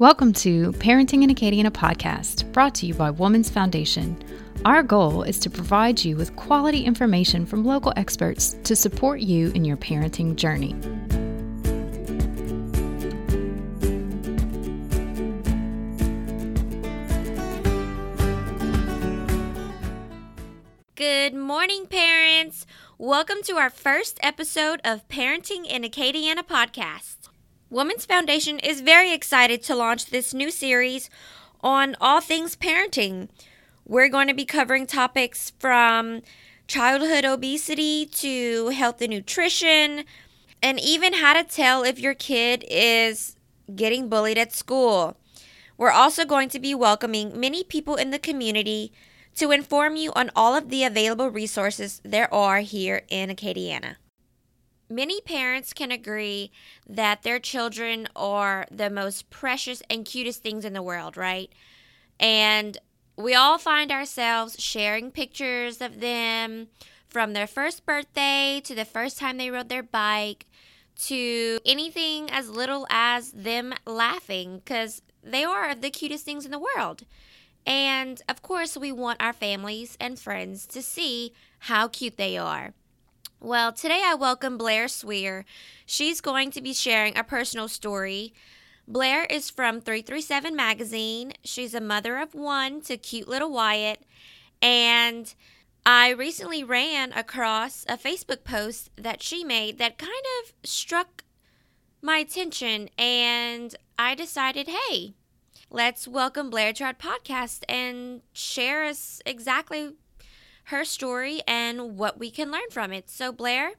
Welcome to Parenting in Acadiana podcast, brought to you by Woman's Foundation. Our goal is to provide you with quality information from local experts to support you in your parenting journey. Good morning, parents. Welcome to our first episode of Parenting in Acadiana podcast. Women's Foundation is very excited to launch this new series on all things parenting. We're going to be covering topics from childhood obesity to health and nutrition, and even how to tell if your kid is getting bullied at school. We're also going to be welcoming many people in the community to inform you on all of the available resources there are here in Acadiana. Many parents can agree that their children are the most precious and cutest things in the world, right? And we all find ourselves sharing pictures of them from their first birthday to the first time they rode their bike to anything as little as them laughing because they are the cutest things in the world. And of course, we want our families and friends to see how cute they are. Well, today I welcome Blair Sweer. She's going to be sharing a personal story. Blair is from 337 Magazine. She's a mother of one to cute little Wyatt. And I recently ran across a Facebook post that she made that kind of struck my attention. And I decided, hey, let's welcome Blair to our podcast and share us exactly her story and what we can learn from it. So, Blair,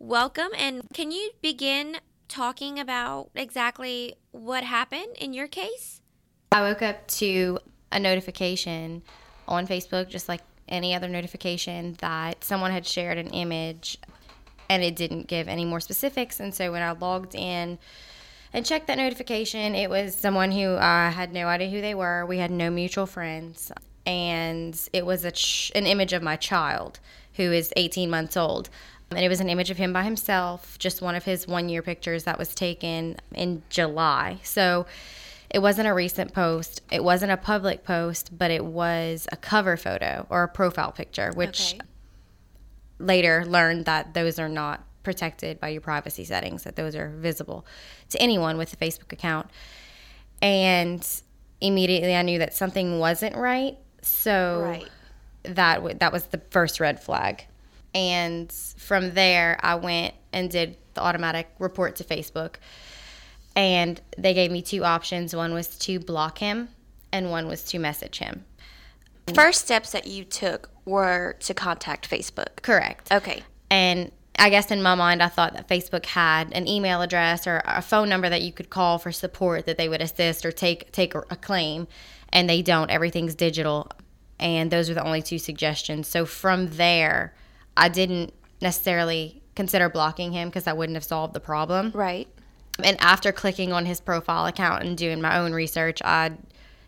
welcome. And can you begin talking about exactly what happened in your case? I woke up to a notification on Facebook, just like any other notification, that someone had shared an image and it didn't give any more specifics. And so when I logged in, and checked that notification. It was someone who I had no idea who they were. We had no mutual friends and it was a ch- an image of my child who is 18 months old. And it was an image of him by himself, just one of his one year pictures that was taken in July. So it wasn't a recent post, it wasn't a public post, but it was a cover photo or a profile picture, which okay. later learned that those are not protected by your privacy settings, that those are visible to anyone with a Facebook account. And immediately I knew that something wasn't right so right. that w- that was the first red flag. And from there, I went and did the automatic report to Facebook. And they gave me two options. One was to block him, and one was to message him. First steps that you took were to contact Facebook. Correct. Okay. And I guess in my mind, I thought that Facebook had an email address or a phone number that you could call for support that they would assist or take take a claim and they don't. Everything's digital. And those are the only two suggestions. So from there, I didn't necessarily consider blocking him because that wouldn't have solved the problem. Right. And after clicking on his profile account and doing my own research, I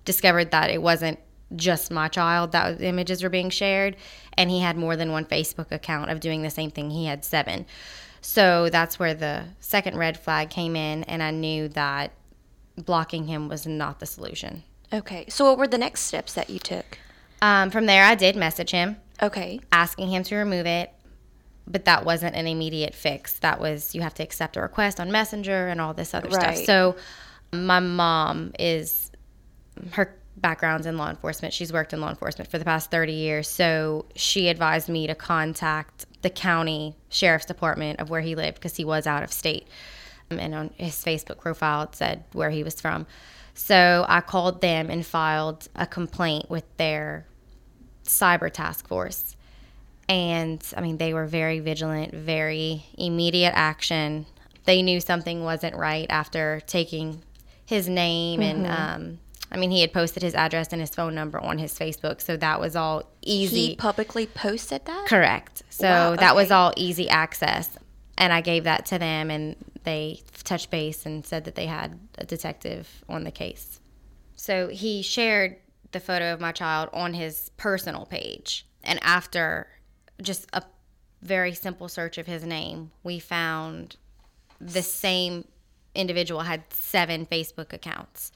discovered that it wasn't just my child that images were being shared and he had more than one facebook account of doing the same thing he had seven so that's where the second red flag came in and i knew that blocking him was not the solution Okay. So what were the next steps that you took? Um, from there, I did message him. Okay. Asking him to remove it, but that wasn't an immediate fix. That was you have to accept a request on Messenger and all this other right. stuff. So my mom is her background's in law enforcement. She's worked in law enforcement for the past 30 years. So she advised me to contact the county sheriff's department of where he lived because he was out of state. And on his Facebook profile, it said where he was from. So I called them and filed a complaint with their cyber task force. And I mean, they were very vigilant, very immediate action. They knew something wasn't right after taking his name mm-hmm. and um, I mean, he had posted his address and his phone number on his Facebook, so that was all easy. He publicly posted that? Correct. So wow, okay. that was all easy access. And I gave that to them, and they touched base and said that they had a detective on the case. So he shared the photo of my child on his personal page. And after just a very simple search of his name, we found the same individual had seven Facebook accounts.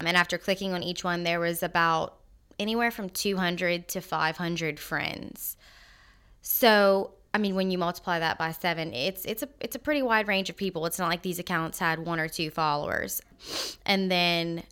And after clicking on each one, there was about anywhere from 200 to 500 friends. So, I mean, when you multiply that by seven, it's it's a it's a pretty wide range of people. It's not like these accounts had one or two followers. And then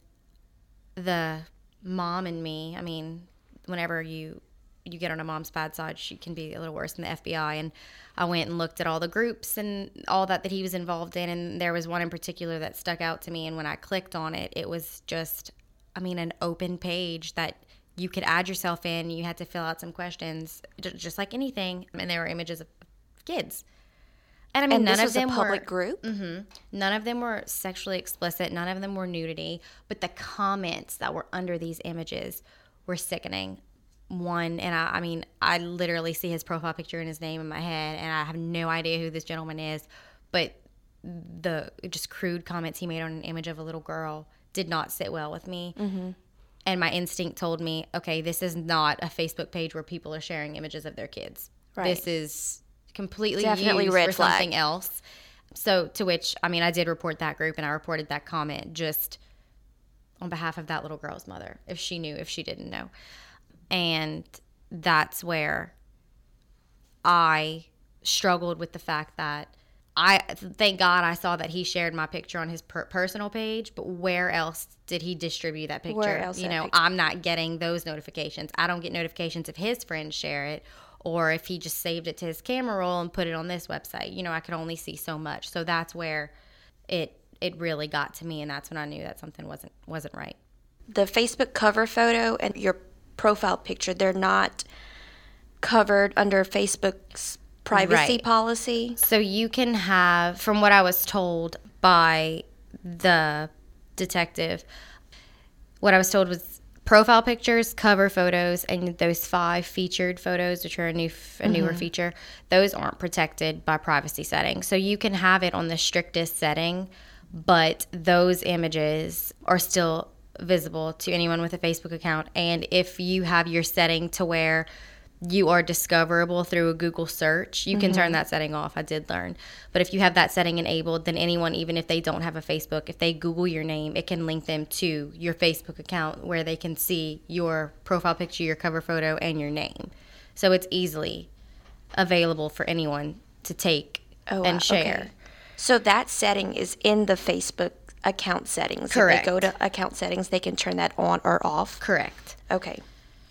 the mom and me, I mean, whenever you you get on a mom's bad side, she can be a little worse than the FBI. And I went and looked at all the groups and all that that he was involved in, and there was one in particular that stuck out to me. And when I clicked on it, it was just, I mean, an open page that you could add yourself in. You had to fill out some questions, just like anything, and there were images of kids. And I mean, and none of them public were, group. Mm-hmm, none of them were sexually explicit. None of them were nudity. But the comments that were under these images were sickening one and I, I mean i literally see his profile picture and his name in my head and i have no idea who this gentleman is but the just crude comments he made on an image of a little girl did not sit well with me mm-hmm. And my instinct told me okay this is not a facebook page where people are sharing images of their kids right. this is completely definitely red for flag. something else so to which i mean i did report that group and i reported that comment just on behalf of that little girl's mother if she knew if she didn't know and that's where I struggled with the fact that I thank God I saw that he shared my picture on his per- personal page, but where else did he distribute that picture? Where else you know, picture? I'm not getting those notifications. I don't get notifications if his friends share it or if he just saved it to his camera roll and put it on this website. You know, I could only see so much. So that's where it it really got to me and that's when I knew that something wasn't wasn't right. The Facebook cover photo and your profile picture. They're not covered under Facebook's privacy right. policy. So you can have, from what I was told by the detective, what I was told was profile pictures, cover photos, and those five featured photos, which are a new, a newer mm-hmm. feature, those aren't protected by privacy settings. So you can have it on the strictest setting, but those images are still visible to anyone with a Facebook account. And if you have your setting to where you are discoverable through a Google search, you mm-hmm. can turn mm-hmm. that setting off. I did learn. But if you have that setting enabled, then anyone, even if they don't have a Facebook, if they Google your name, it can link them to your Facebook account where they can see your profile picture, your cover photo, and your name. So it's easily available for anyone to take oh, and share. Okay. So that setting is in the Facebook account settings. Correct. If they go to account settings, they can turn that on or off. Correct. Okay.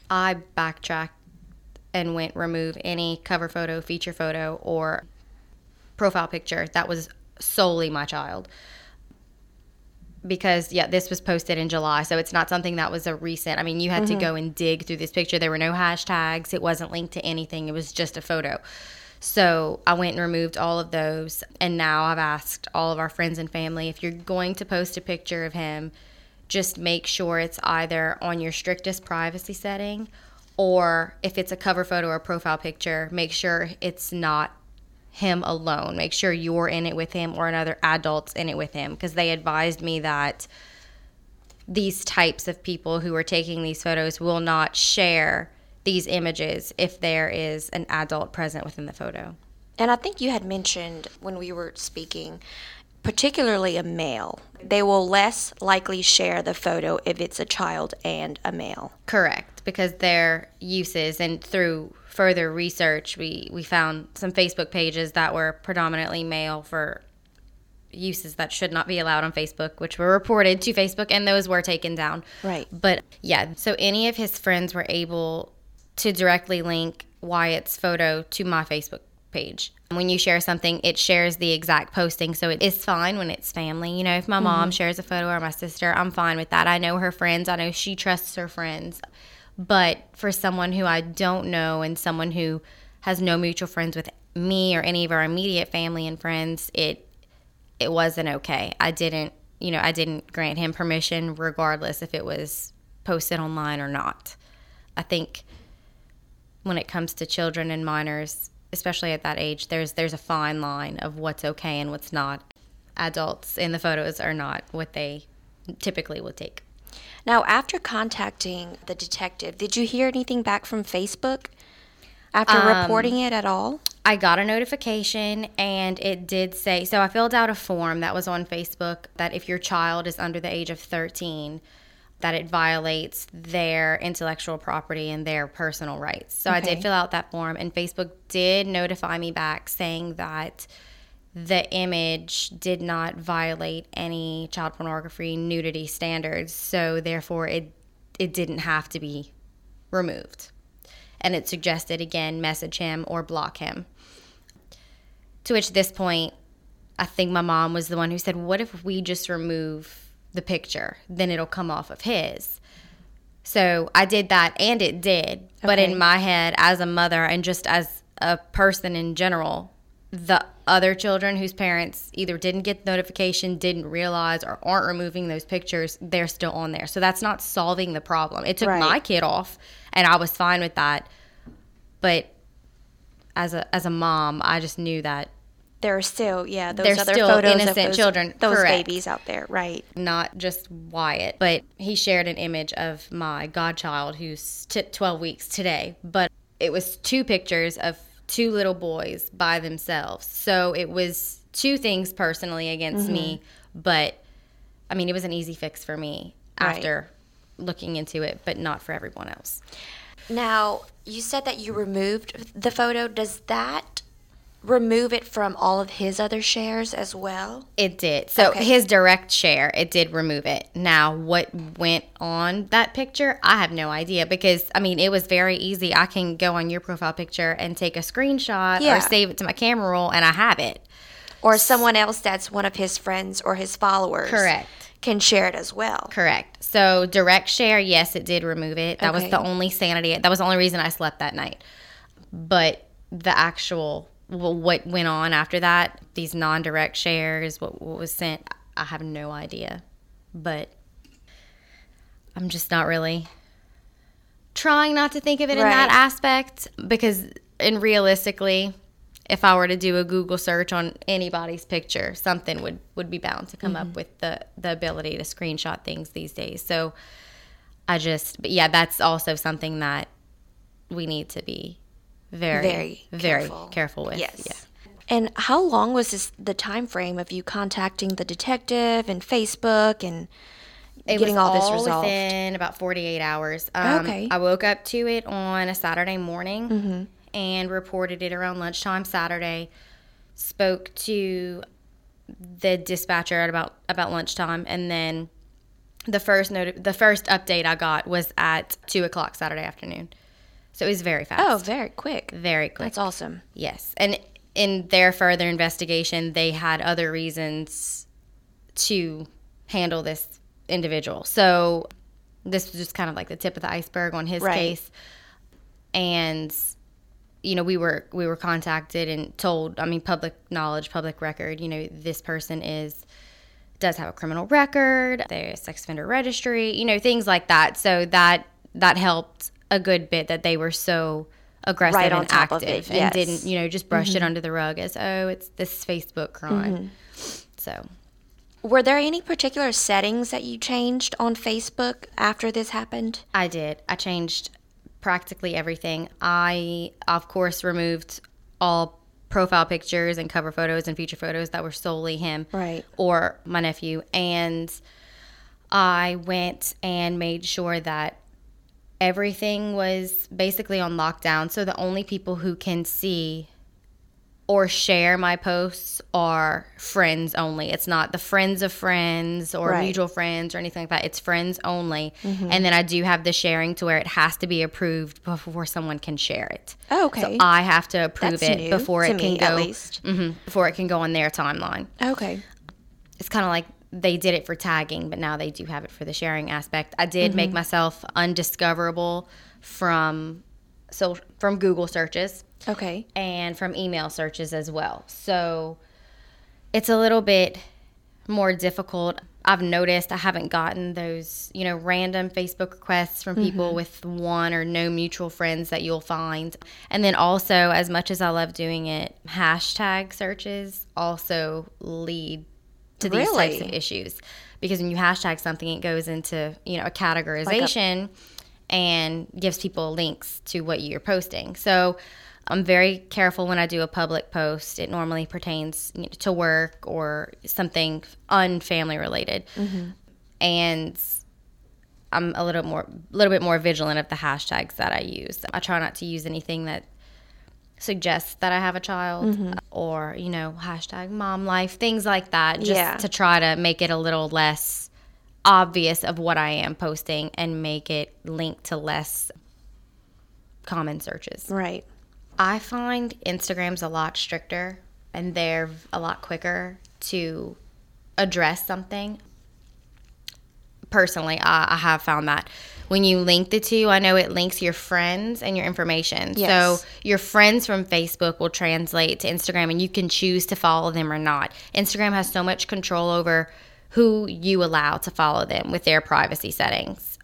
I backtracked and went remove any cover photo, feature photo, or profile picture that was solely my child. Because yeah, this was posted in July, so it's not something that was a recent. I mean, you had mm-hmm. to go and dig through this picture. There were no hashtags. It wasn't linked to anything. It was just a photo. So I went and removed all of those. And now I've asked all of our friends and family if you're going to post a picture of him, just make sure it's either on your strictest privacy setting or if it's a cover photo or profile picture, make sure it's not him alone. Make sure you're in it with him or another adult's in it with him because they advised me that these types of people who are taking these photos will not share these images if there is an adult present within the photo. And I think you had mentioned when we were speaking, particularly a male, they will less likely share the photo if it's a child and a male. Correct, because their uses and through further research, we, we found some Facebook pages that were predominantly male for uses that should not be allowed on Facebook, which were reported to Facebook, and those were taken down. Right. But yeah, so any of his friends were able to directly link Wyatt's photo to my Facebook page. When you share something, it shares the exact posting. So it is fine when it's family. You know, if my mm-hmm. mom shares a photo or my sister, I'm fine with that. I know her friends, I know she trusts her friends. But for someone who I don't know and someone who has no mutual friends with me or any of our immediate family and friends, it it wasn't okay. I didn't, you know, I didn't grant him permission regardless if it was posted online or not. I think when it comes to children and minors, especially at that age, there's there's a fine line of what's okay and what's not. Adults in the photos are not what they typically would take. Now, after contacting the detective, did you hear anything back from Facebook after um, reporting it at all? I got a notification and it did say so I filled out a form that was on Facebook that if your child is under the age of 13, that it violates their intellectual property and their personal rights. So I did fill out that form, and Facebook did notify me back saying that the image did not violate any child pornography nudity standards. So therefore, it it didn't have to be removed. And it suggested again message him or block him. To which this point, I think my mom was the one who said, What if we just remove the picture? Then it'll come off of his. So I did that and it did. But in my head, as a mother and just as a person in general, the other children whose parents either didn't get the notification, didn't realize, or aren't removing those pictures, they're still on there. So that's not solving the problem. It took Right. my kid off, and I was fine with that. But as a as a mom, I just knew that There are still, yeah, those There's other still photos innocent of those, children, those correct. babies out there, right? not just Wyatt, but he shared an image of my godchild who's t- 12 weeks today. But it was two pictures of two little boys by themselves. So it was two things personally against me, mm-hmm. but I mean, it was an easy fix for me Right. after looking into it, but not for everyone else. Now, you said that you removed the photo. Does that remove it from all of his other shares as well? It did. So Okay. his direct share, it did remove it. Now, what went on that picture, I have no idea because I mean, it was very easy. I can go on your profile picture and take a screenshot Yeah. or save it to my camera roll and I have it. Or someone else that's one of his friends or his followers Correct. can share it as well. Correct. So direct share, yes, it did remove it. That was the only sanity. That was the only reason I slept that night. But the actual what went on after that, these non-direct shares, what, what was sent, I have no idea. But I'm just not really trying not to think of it in that aspect because and realistically if I were to do a Google search on anybody's picture, something would, would be bound to come Mm-hmm. up with the, the ability to screenshot things these days. So I just, but yeah, that's also something that we need to be very, Very very careful. careful, with. Yes. Yeah. And how long was this the time frame of you contacting the detective and Facebook and It getting was all this all resolved? within about 48 hours. Um, Okay. I woke up to it on a Saturday morning Mm-hmm. and reported it around lunchtime Saturday. Spoke to the dispatcher at about about lunchtime, and then the first note, the first update I got was at two o'clock Saturday afternoon. So it was very oh, fast. Oh, very quick. very quick. That's awesome. Yes. And in their further investigation, they had other reasons to handle this individual. So this was just kind of like the tip of the iceberg on his Right. case. And you know, we were we were contacted and told, I mean, public knowledge, public record, you know, this person is does have a criminal record, there's sex offender registry, you know, things like that. So that that helped a good bit that they were so aggressive Right and active it, and didn't, you know, just brush it mm-hmm. under the rug as oh, it's this Facebook crime. Mm-hmm. So Were there any particular settings that you changed on Facebook after this happened? I did. I changed practically everything. I, of course, removed all profile pictures and cover photos and feature photos that were solely him Right. or my nephew. And I went and made sure that everything was basically on lockdown. So the only people who can see or share my posts are friends only. It's not the friends of friends or Right. mutual friends or anything like that. It's friends only. And then I do have the sharing to where it has to be approved before someone can share it. Oh, okay. So I have to approve That's it before it can me, go at least. Mhm, before it can go on their timeline. Okay. It's kind of like they did it for tagging, but now they do have it for the sharing aspect. I did make Mm-hmm. myself undiscoverable from so from Google searches Okay. and from email searches as well. So it's a little bit more difficult. I've noticed I haven't gotten those, you know, random Facebook requests from people with one or no mutual friends that you'll find. And then also, as much as I love doing it, hashtag searches also lead to these types of issues. Because when you hashtag something, it goes into, you know, a categorization and gives people links to what you're posting. So I'm very careful when I do a public post. It normally pertains you know, to work or something unfamily related. Mm-hmm. And I'm a little more, a little bit more vigilant of the hashtags that I use. I try not to use anything that suggests that I have a child Mm-hmm. or, you know, hashtag mom life, things like that, just Yeah. to try to make it a little less obvious of what I am posting and make it linked to less common searches. Right. I find Instagram's a lot stricter and they're a lot quicker to address something. Personally, I, I have found that when you link the two, I know it links your friends and your information. Yes. So your friends from Facebook will translate to Instagram and you can choose to follow them or not. Instagram has so much control over who you allow to follow them with their privacy settings.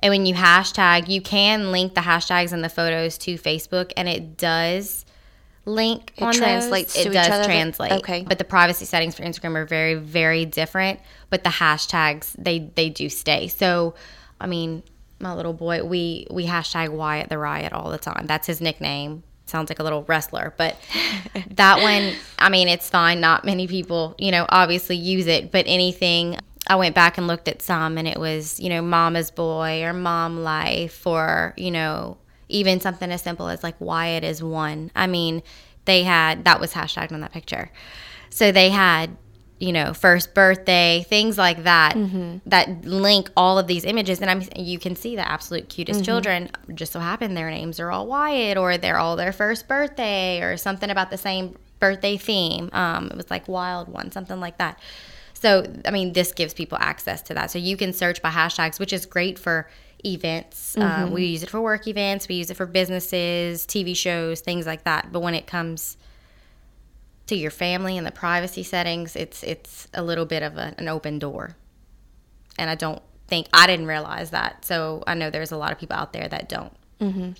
And when you hashtag, you can link the hashtags and the photos to Facebook, and it does link It translates it does translate. Okay. But the privacy settings for Instagram are very, very different. But the hashtags, they they do stay. So, I mean, my little boy, we we hashtag Wyatt the Riot all the time. That's his nickname. Sounds like a little wrestler, but that one, I mean, it's fine. Not many people, you know, obviously use it, but anything. I went back and looked at some, and it was, you know, Mama's Boy or Mom Life, or you know, even something as simple as like Wyatt is one. I mean, they had that was hashtagged on that picture, so they had, you know, first birthday things like that that link all of these images, and I'm you can see the absolute cutest children. Just so happen their names are all Wyatt, or they're all their first birthday, or something about the same birthday theme. Um, it was like Wild One, something like that. So, I mean, this gives people access to that. So you can search by hashtags, which is great for events. Uh, we use it for work events, we use it for businesses, TV shows, things like that. But when it comes to your family and the privacy settings, it's it's a little bit of a, an open door. And I don't think I didn't realize that. So I know there's a lot of people out there that don't. Mm-hmm.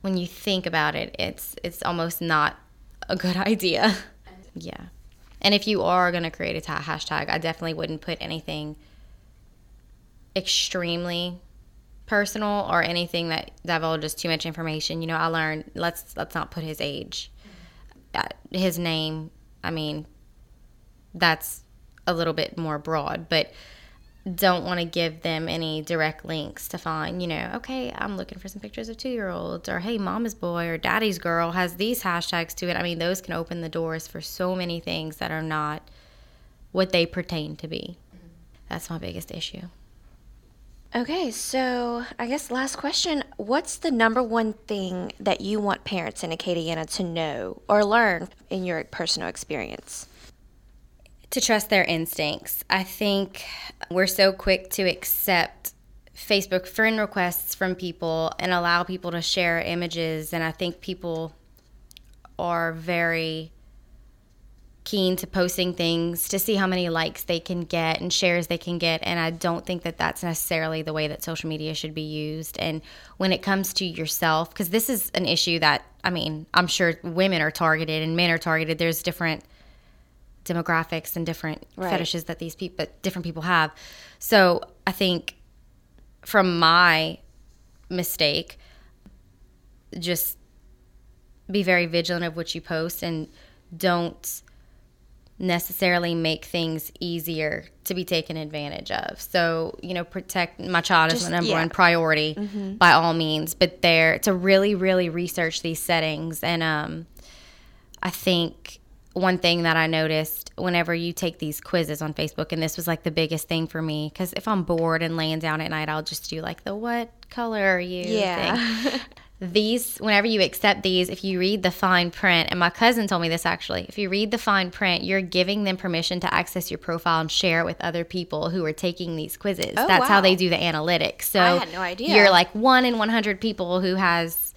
When you think about it, it's it's almost not a good idea. Yeah. And if you are going to create a ta- hashtag, I definitely wouldn't put anything extremely personal or anything that divulges too much information. You know, I learned let's let's not put his age, Uh, his name. I mean, that's a little bit more broad, but don't want to give them any direct links to find, you know, okay, I'm looking for some pictures of two year olds, or hey, mama's boy or daddy's girl has these hashtags to it. I mean, those can open the doors for so many things that are not what they pertain to be. Mm-hmm. That's my biggest issue. Okay, so I guess last question. What's the number one thing that you want parents in Acadiana to know or learn in your personal experience? to trust their instincts. I think we're so quick to accept Facebook friend requests from people and allow people to share images. And I think people are very keen to posting things to see how many likes they can get and shares they can get. And I don't think that that's necessarily the way that social media should be used. And when it comes to yourself, because this is an issue that, I mean, I'm sure women are targeted and men are targeted. There's different demographics and different Right. fetishes that these people but different people have. So I think from my mistake, just be very vigilant of what you post and don't necessarily make things easier to be taken advantage of. So, you know, protect my child is Just- the number yeah. one priority by all means, but there to really really research these settings and um I think one thing that I noticed whenever you take these quizzes on Facebook, and this was like the biggest thing for me, because if I'm bored and laying down at night, I'll just do like the what color are you Yeah. these, whenever you accept these, if you read the fine print, and my cousin told me this actually, if you read the fine print, you're giving them permission to access your profile and share it with other people who are taking these quizzes. Oh, That's how they do the analytics. So I had no idea. You're like one in 100 people who has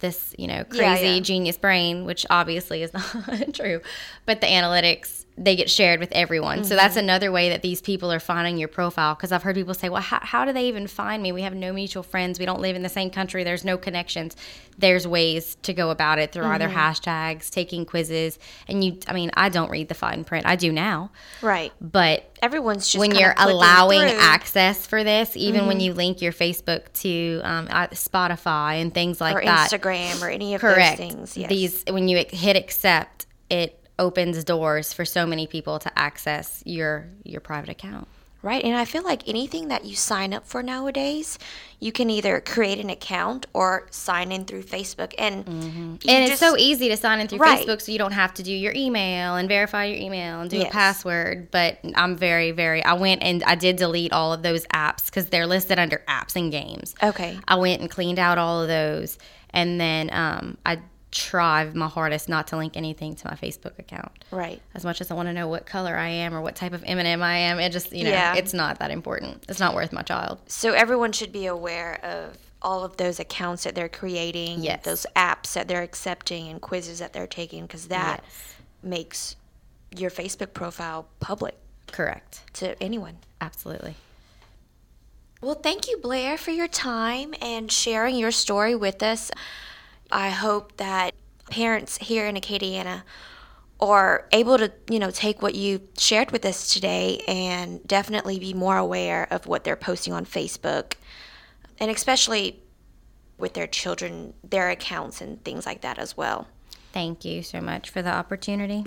this, you know, Yeah, crazy yeah. genius brain, which obviously is not true. But the analytics, they get shared with everyone. So that's another way that these people are finding your profile. Because I've heard people say, well, how, how do they even find me? We have no mutual friends. We don't live in the same country. There's no connections. There's ways to go about it through either hashtags, taking quizzes. And you, I mean, I don't read the fine print. I do now. Right. But Everyone's just when you're allowing through. Mm-hmm. access for this, even when you link your Facebook to um, uh, Spotify and things like or that, Instagram or any of correct. those things. Yes. These when you hit accept, it opens doors for so many people to access your your private account. Right. And I feel like anything that you sign up for nowadays, you can either create an account or sign in through Facebook. And, and it's so easy to sign in through Right. Facebook, so you don't have to do your email and verify your email and do Yes. a password. But I'm very, very. I went and I did delete all of those apps because they're listed under apps and games. Okay. I went and cleaned out all of those, and then um, I tried my hardest not to link anything to my Facebook account. Right. As much as I want to know what color I am or what type of M&M I am, it just you know Yeah. it's not that important. It's not worth my child. So everyone should be aware of all of those accounts that they're creating, Yes. those apps that they're accepting, and quizzes that they're taking, because that Yes. makes your Facebook profile public Correct. to anyone. Absolutely. Well, thank you, Blair, for your time and sharing your story with us. I hope that parents here in Acadiana are able to, you know, take what you shared with us today and definitely be more aware of what they're posting on Facebook and especially with their children, their accounts and things like that as well. Thank you so much for the opportunity.